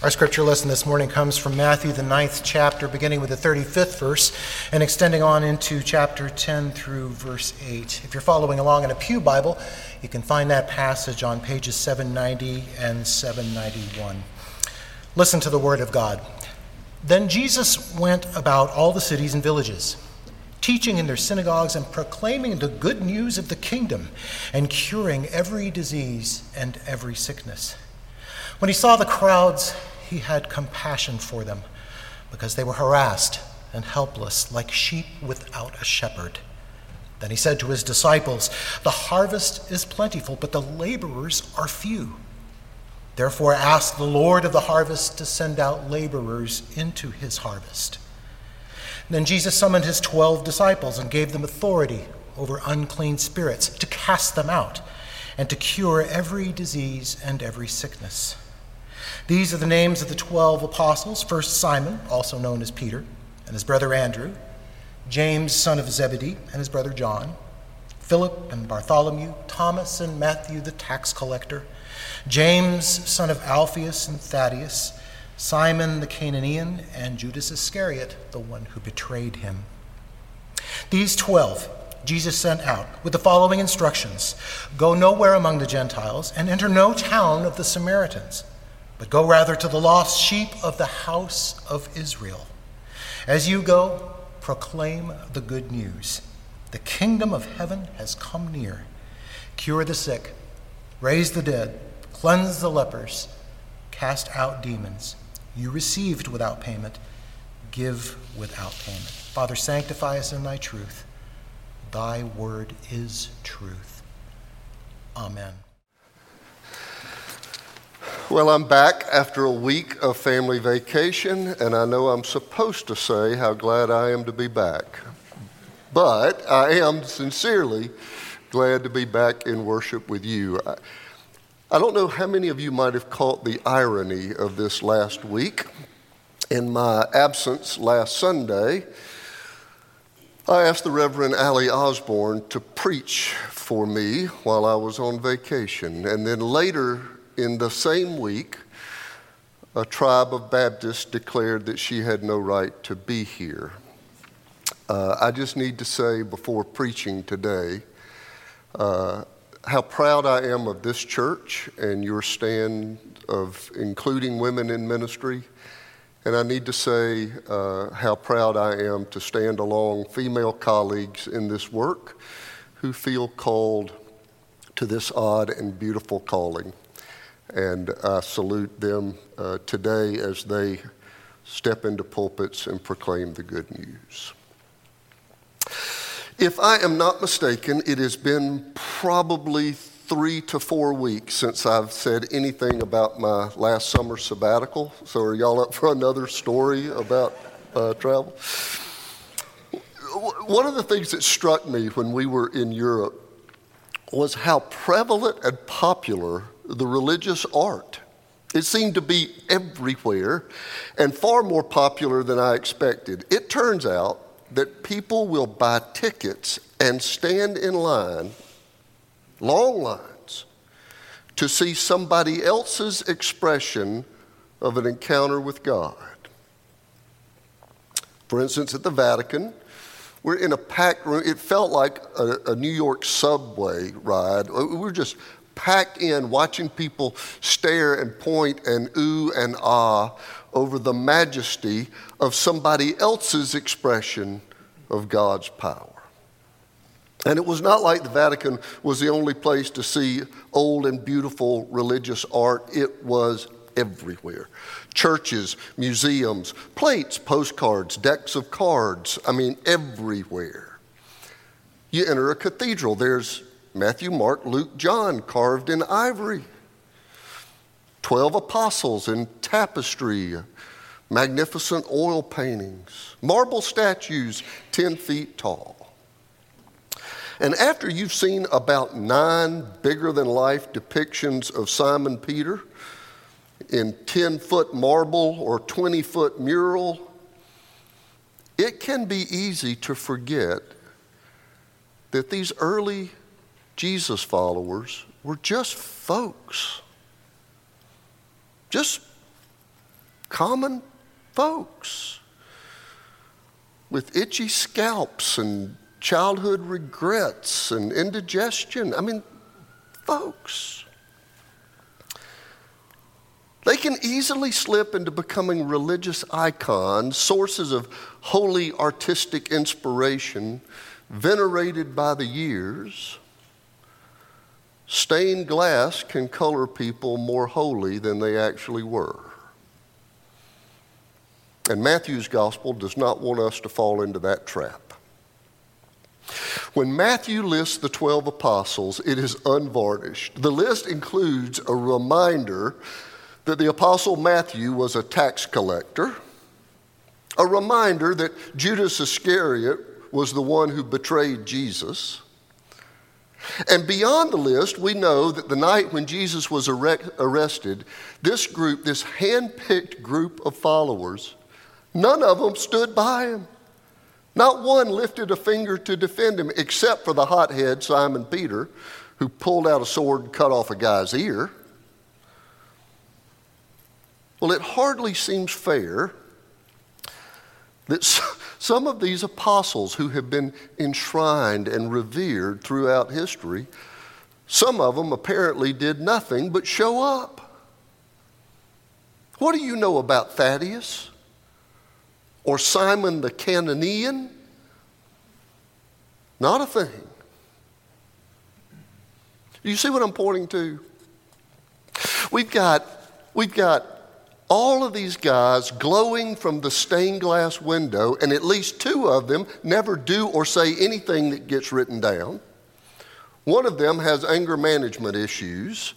Our scripture lesson this morning comes from Matthew, the ninth chapter, beginning with the 35th verse and extending on into chapter 10 through verse 8. If you're following along in a Pew Bible, you can find that passage on pages 790 and 791. Listen to the word of God. Then Jesus went about all the cities and villages, teaching in their synagogues and proclaiming the good news of the kingdom and curing every disease and every sickness. When he saw the crowds, he had compassion for them because they were harassed and helpless like sheep without a shepherd. Then he said to his disciples, The harvest is plentiful, but the laborers are few. Therefore, ask the Lord of the harvest to send out laborers into his harvest. Then Jesus summoned his twelve disciples and gave them authority over unclean spirits to cast them out and to cure every disease and every sickness. These are the names of the twelve apostles. First Simon, also known as Peter, and his brother Andrew, James, son of Zebedee, and his brother John, Philip and Bartholomew, Thomas and Matthew, the tax collector, James, son of Alphaeus and Thaddeus, Simon the Cananaean, and Judas Iscariot, the one who betrayed him. These twelve Jesus sent out with the following instructions. Go nowhere among the Gentiles, and enter no town of the Samaritans but go rather to the lost sheep of the house of Israel. As you go, proclaim the good news. The kingdom of heaven has come near. Cure the sick, raise the dead, cleanse the lepers, cast out demons. You received without payment, give without payment. Father, sanctify us in thy truth. Thy word is truth. Amen. Well, I'm back after a week of family vacation, and I know I'm supposed to say how glad I am to be back. But I am sincerely glad to be back in worship with you. I, I don't know how many of you might have caught the irony of this last week. In my absence last Sunday, I asked the Reverend Allie Osborne to preach for me while I was on vacation. And then later in the same week, a tribe of Baptists declared that she had no right to be here. Uh, I just need to say before preaching today uh, how proud I am of this church and your stand of including women in ministry. And I need to say uh, how proud I am to stand along female colleagues in this work who feel called to this odd and beautiful calling and I salute them uh, today as they step into pulpits and proclaim the good news. If I am not mistaken, it has been probably three to four weeks since I've said anything about my last summer sabbatical. So, are y'all up for another story about uh, travel? One of the things that struck me when we were in Europe was how prevalent and popular the religious art. It seemed to be everywhere and far more popular than I expected. It turns out that people will buy tickets and stand in line, long lines, to see somebody else's expression of an encounter with God. For instance, at the Vatican, we're in a packed room. It felt like a, a New York subway ride. We were just packed in, watching people stare and point and ooh and ah over the majesty of somebody else's expression of God's power. And it was not like the Vatican was the only place to see old and beautiful religious art, it was everywhere. Churches, museums, plates, postcards, decks of cards, I mean, everywhere. You enter a cathedral, there's Matthew, Mark, Luke, John carved in ivory. 12 apostles in tapestry, magnificent oil paintings, marble statues 10 feet tall. And after you've seen about nine bigger than life depictions of Simon Peter in 10 foot marble or 20 foot mural, it can be easy to forget that these early Jesus followers were just folks, just common folks with itchy scalps and childhood regrets and indigestion. I mean, folks. They can easily slip into becoming religious icons, sources of holy artistic inspiration, venerated by the years. Stained glass can color people more holy than they actually were. And Matthew's gospel does not want us to fall into that trap. When Matthew lists the 12 apostles, it is unvarnished. The list includes a reminder that the apostle Matthew was a tax collector, a reminder that Judas Iscariot was the one who betrayed Jesus. And beyond the list, we know that the night when Jesus was arrested, this group, this hand picked group of followers, none of them stood by him. Not one lifted a finger to defend him, except for the hothead Simon Peter, who pulled out a sword and cut off a guy's ear. Well, it hardly seems fair that some of these apostles who have been enshrined and revered throughout history, some of them apparently did nothing but show up. What do you know about Thaddeus? or Simon the Cananaean? Not a thing. You see what I'm pointing to? We've got, we've got all of these guys glowing from the stained glass window, and at least two of them never do or say anything that gets written down. One of them has anger management issues.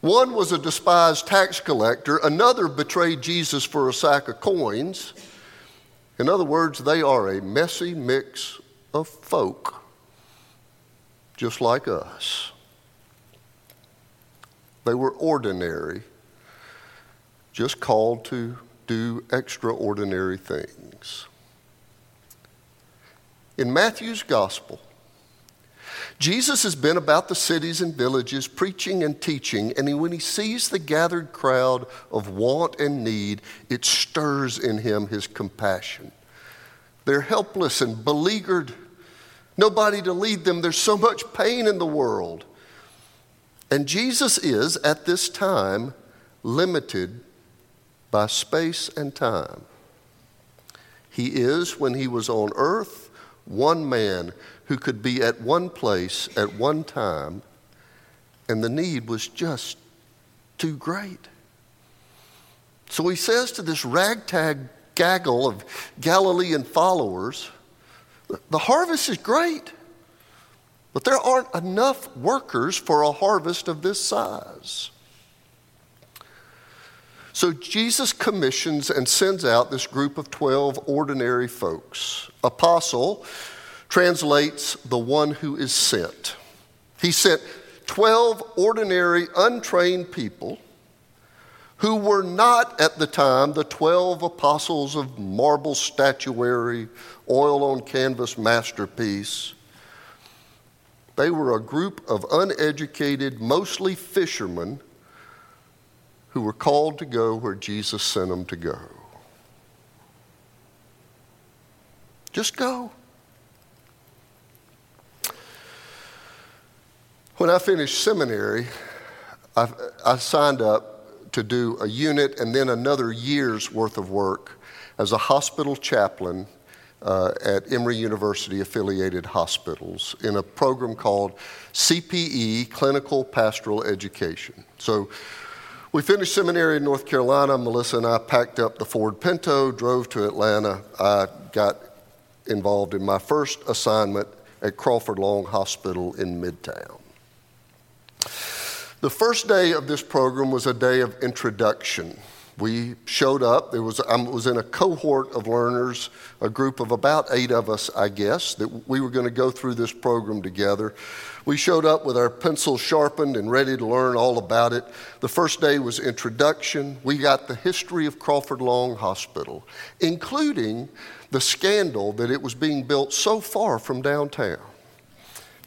One was a despised tax collector. Another betrayed Jesus for a sack of coins. In other words, they are a messy mix of folk, just like us. They were ordinary, just called to do extraordinary things. In Matthew's gospel, Jesus has been about the cities and villages preaching and teaching, and when he sees the gathered crowd of want and need, it stirs in him his compassion. They're helpless and beleaguered, nobody to lead them. There's so much pain in the world. And Jesus is, at this time, limited by space and time. He is, when he was on earth, one man who could be at one place at one time, and the need was just too great. So he says to this ragtag gaggle of Galilean followers, the harvest is great, but there aren't enough workers for a harvest of this size. So Jesus commissions and sends out this group of 12 ordinary folks. Apostle translates the one who is sent. He sent 12 ordinary, untrained people who were not at the time the 12 apostles of marble statuary, oil on canvas masterpiece. They were a group of uneducated, mostly fishermen, who were called to go where Jesus sent them to go. Just go. When I finished seminary, I, I, signed up to do a unit and then another year's worth of work as a hospital chaplain uh, at Emory University affiliated hospitals in a program called CPE, Clinical Pastoral Education. So we finished seminary in North Carolina. Melissa and I packed up the Ford Pinto, drove to Atlanta. I got involved in my first assignment at Crawford Long Hospital in Midtown. The first day of this program was a day of introduction. We showed up. There was, I was in a cohort of learners, a group of about eight of us, I guess, that we were going to go through this program together. We showed up with our pencils sharpened and ready to learn all about it. The first day was introduction. We got the history of Crawford Long Hospital, including the scandal that it was being built so far from downtown.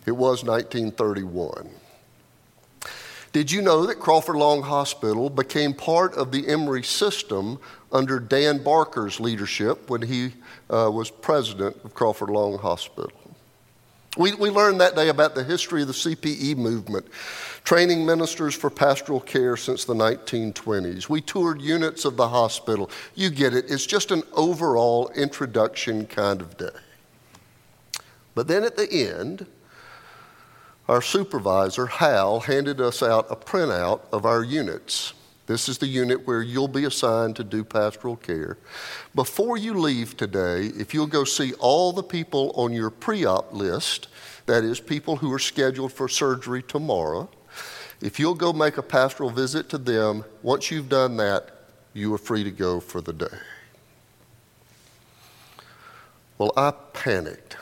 It was 1931. Did you know that Crawford Long Hospital became part of the Emory system under Dan Barker's leadership when he uh, was president of Crawford Long Hospital? We, we learned that day about the history of the CPE movement, training ministers for pastoral care since the 1920s. We toured units of the hospital. You get it, it's just an overall introduction kind of day. But then at the end, our supervisor, Hal, handed us out a printout of our units. This is the unit where you'll be assigned to do pastoral care. Before you leave today, if you'll go see all the people on your pre op list, that is, people who are scheduled for surgery tomorrow, if you'll go make a pastoral visit to them, once you've done that, you are free to go for the day. Well, I panicked.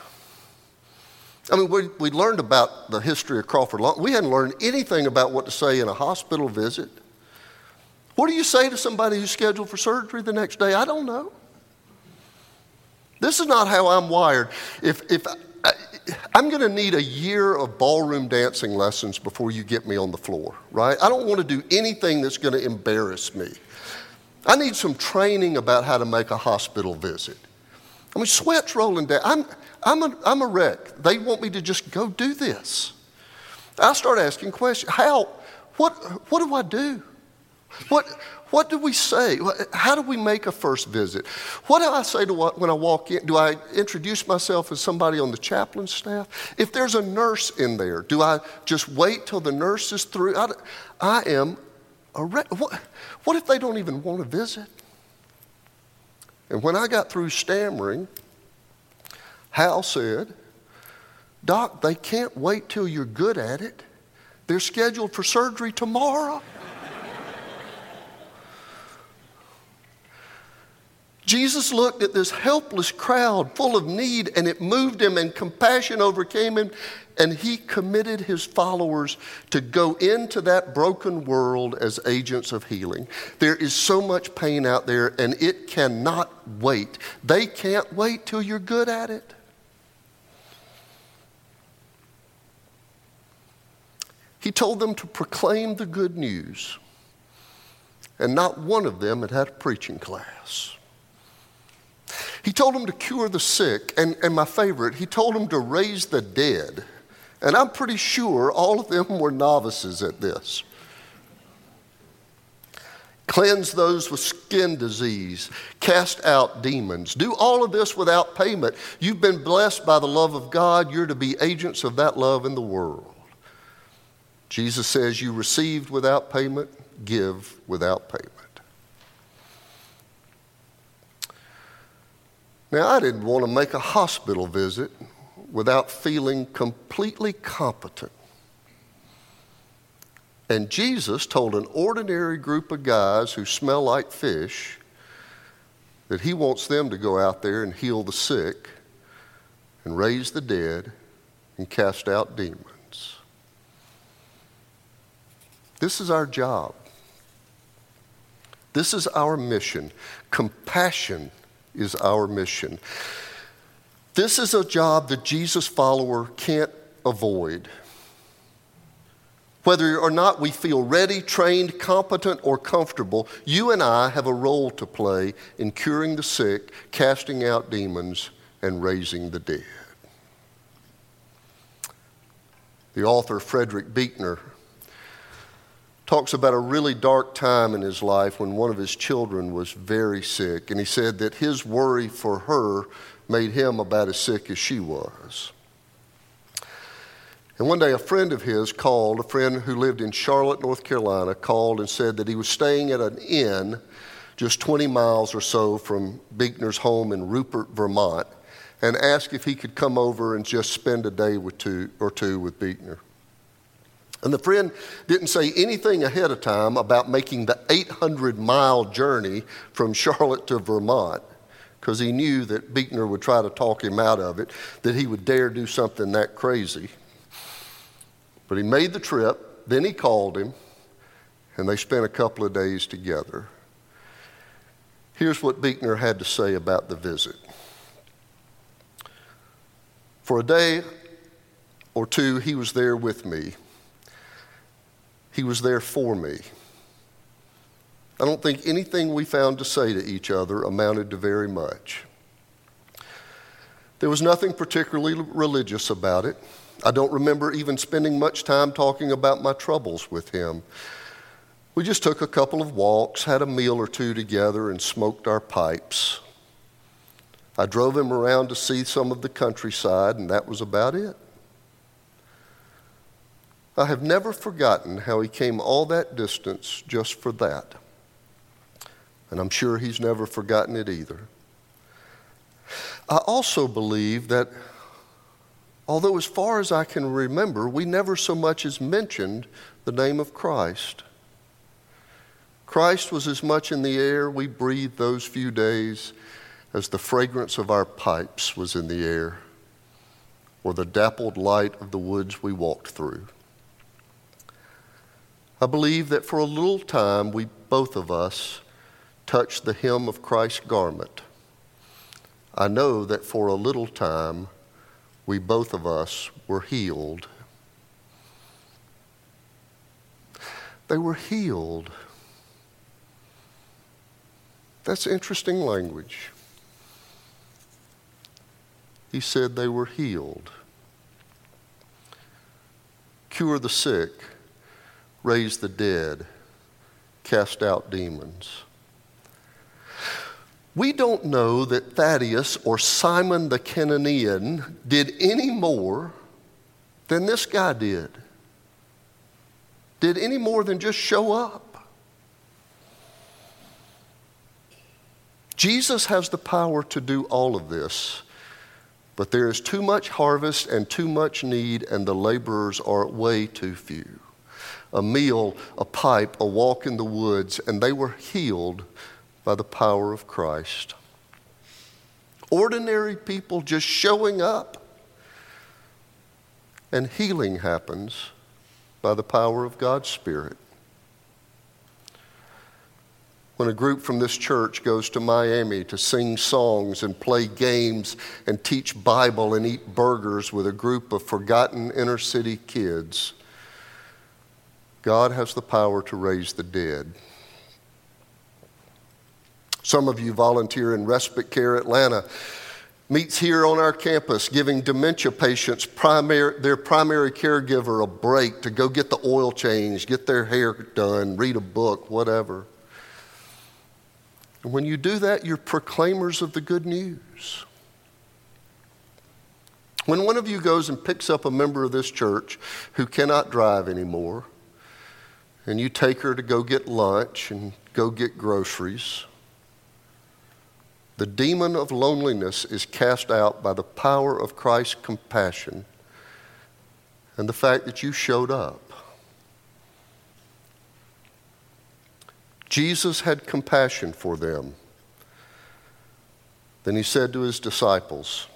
I mean, we, we learned about the history of Crawford Long. We hadn't learned anything about what to say in a hospital visit. What do you say to somebody who's scheduled for surgery the next day? I don't know. This is not how I'm wired. If, if I, I'm going to need a year of ballroom dancing lessons before you get me on the floor, right? I don't want to do anything that's going to embarrass me. I need some training about how to make a hospital visit. I mean, sweat's rolling down. I'm, I'm a, I'm a wreck. They want me to just go do this. I start asking questions. How? What, what do I do? What, what do we say? How do we make a first visit? What do I say to when I walk in? Do I introduce myself as somebody on the chaplain staff? If there's a nurse in there, do I just wait till the nurse is through? I, I am a wreck. What, what if they don't even want to visit? And when I got through stammering, Hal said, Dock, they can't wait till you're good at it. They're scheduled for surgery tomorrow. Jesus looked at this helpless crowd full of need and it moved him, and compassion overcame him, and he committed his followers to go into that broken world as agents of healing. There is so much pain out there, and it cannot wait. They can't wait till you're good at it. He told them to proclaim the good news, and not one of them had had a preaching class. He told them to cure the sick, and, and my favorite, he told them to raise the dead. And I'm pretty sure all of them were novices at this. Cleanse those with skin disease, cast out demons. Do all of this without payment. You've been blessed by the love of God. You're to be agents of that love in the world. Jesus says, You received without payment, give without payment. Now, I didn't want to make a hospital visit without feeling completely competent. And Jesus told an ordinary group of guys who smell like fish that he wants them to go out there and heal the sick and raise the dead and cast out demons. This is our job. This is our mission. Compassion is our mission. This is a job that Jesus follower can't avoid. Whether or not we feel ready, trained, competent, or comfortable, you and I have a role to play in curing the sick, casting out demons, and raising the dead. The author Frederick Buechner talks about a really dark time in his life when one of his children was very sick. And he said that his worry for her made him about as sick as she was. And one day, a friend of his called, a friend who lived in Charlotte, North Carolina, called and said that he was staying at an inn just 20 miles or so from Buechner's home in Rupert, Vermont, and asked if he could come over and just spend a day with two, or two with Buechner. And the friend didn't say anything ahead of time about making the 800 mile journey from Charlotte to Vermont because he knew that Buechner would try to talk him out of it, that he would dare do something that crazy. But he made the trip, then he called him, and they spent a couple of days together. Here's what Buechner had to say about the visit. For a day or two, he was there with me. He was there for me. I don't think anything we found to say to each other amounted to very much. There was nothing particularly religious about it. I don't remember even spending much time talking about my troubles with him. We just took a couple of walks, had a meal or two together, and smoked our pipes. I drove him around to see some of the countryside, and that was about it. I have never forgotten how he came all that distance just for that. And I'm sure he's never forgotten it either. I also believe that, although as far as I can remember, we never so much as mentioned the name of Christ. Christ was as much in the air we breathed those few days as the fragrance of our pipes was in the air or the dappled light of the woods we walked through. I believe that for a little time, we both of us touched the hem of Christ's garment. I know that for a little time, we both of us were healed. They were healed. That's interesting language. He said they were healed. Cure the sick raise the dead, cast out demons. We don't know that Thaddeus or Simon the Cananaean did any more than this guy did. Did any more than just show up. Jesus has the power to do all of this, but there is too much harvest and too much need, and the laborers are way too few a meal, a pipe, a walk in the woods, and they were healed by the power of Christ. Ordinary people just showing up, and healing happens by the power of God's Spirit. When a group from this church goes to Miami to sing songs and play games and teach Bible and eat burgers with a group of forgotten inner city kids, God has the power to raise the dead. Some of you volunteer in Respite Care Atlanta meets here on our campus giving dementia patients primary, their primary caregiver a break to go get the oil change, get their hair done, read a book, whatever. And when you do that, you're proclaimers of the good news. When one of you goes and picks up a member of this church who cannot drive anymore, and you take her to go get lunch and go get groceries, the demon of loneliness is cast out by the power of Christ's compassion and the fact that you showed up. Jesus had compassion for them. Then he said to his disciples,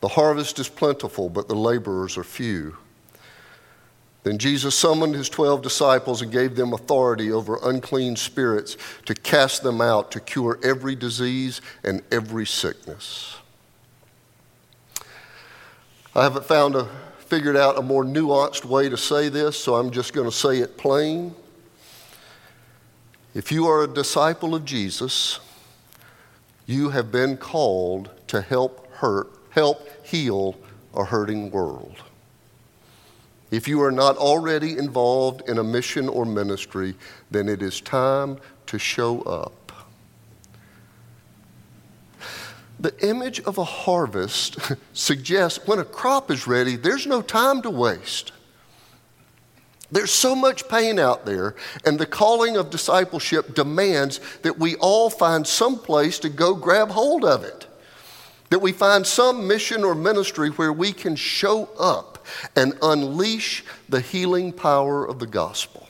The harvest is plentiful, but the laborers are few. Then Jesus summoned his 12 disciples and gave them authority over unclean spirits to cast them out to cure every disease and every sickness. I haven't found a figured out a more nuanced way to say this, so I'm just going to say it plain. If you are a disciple of Jesus, you have been called to help hurt, help heal a hurting world. If you are not already involved in a mission or ministry, then it is time to show up. The image of a harvest suggests when a crop is ready, there's no time to waste. There's so much pain out there, and the calling of discipleship demands that we all find some place to go grab hold of it. That we find some mission or ministry where we can show up and unleash the healing power of the gospel.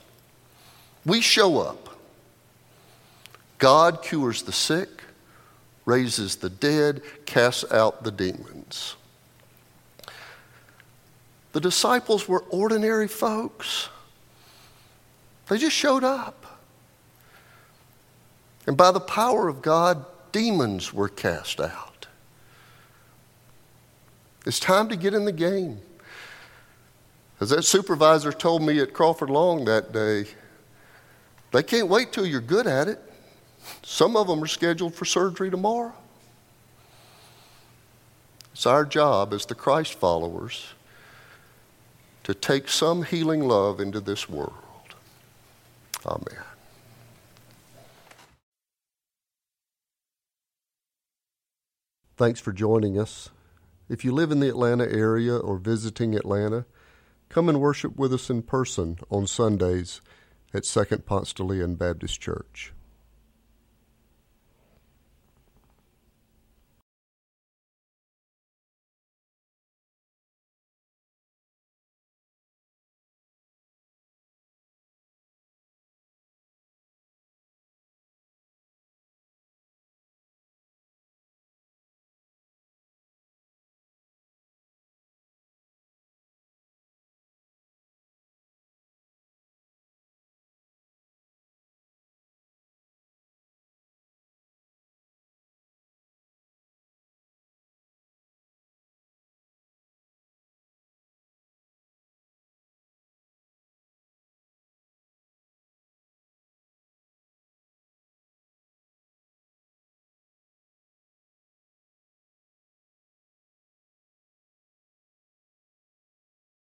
We show up. God cures the sick, raises the dead, casts out the demons. The disciples were ordinary folks. They just showed up. And by the power of God, demons were cast out. It's time to get in the game. As that supervisor told me at Crawford Long that day, they can't wait till you're good at it. Some of them are scheduled for surgery tomorrow. It's our job as the Christ followers to take some healing love into this world. Amen. Thanks for joining us. If you live in the Atlanta area or visiting Atlanta, come and worship with us in person on Sundays at Second Leon Baptist Church.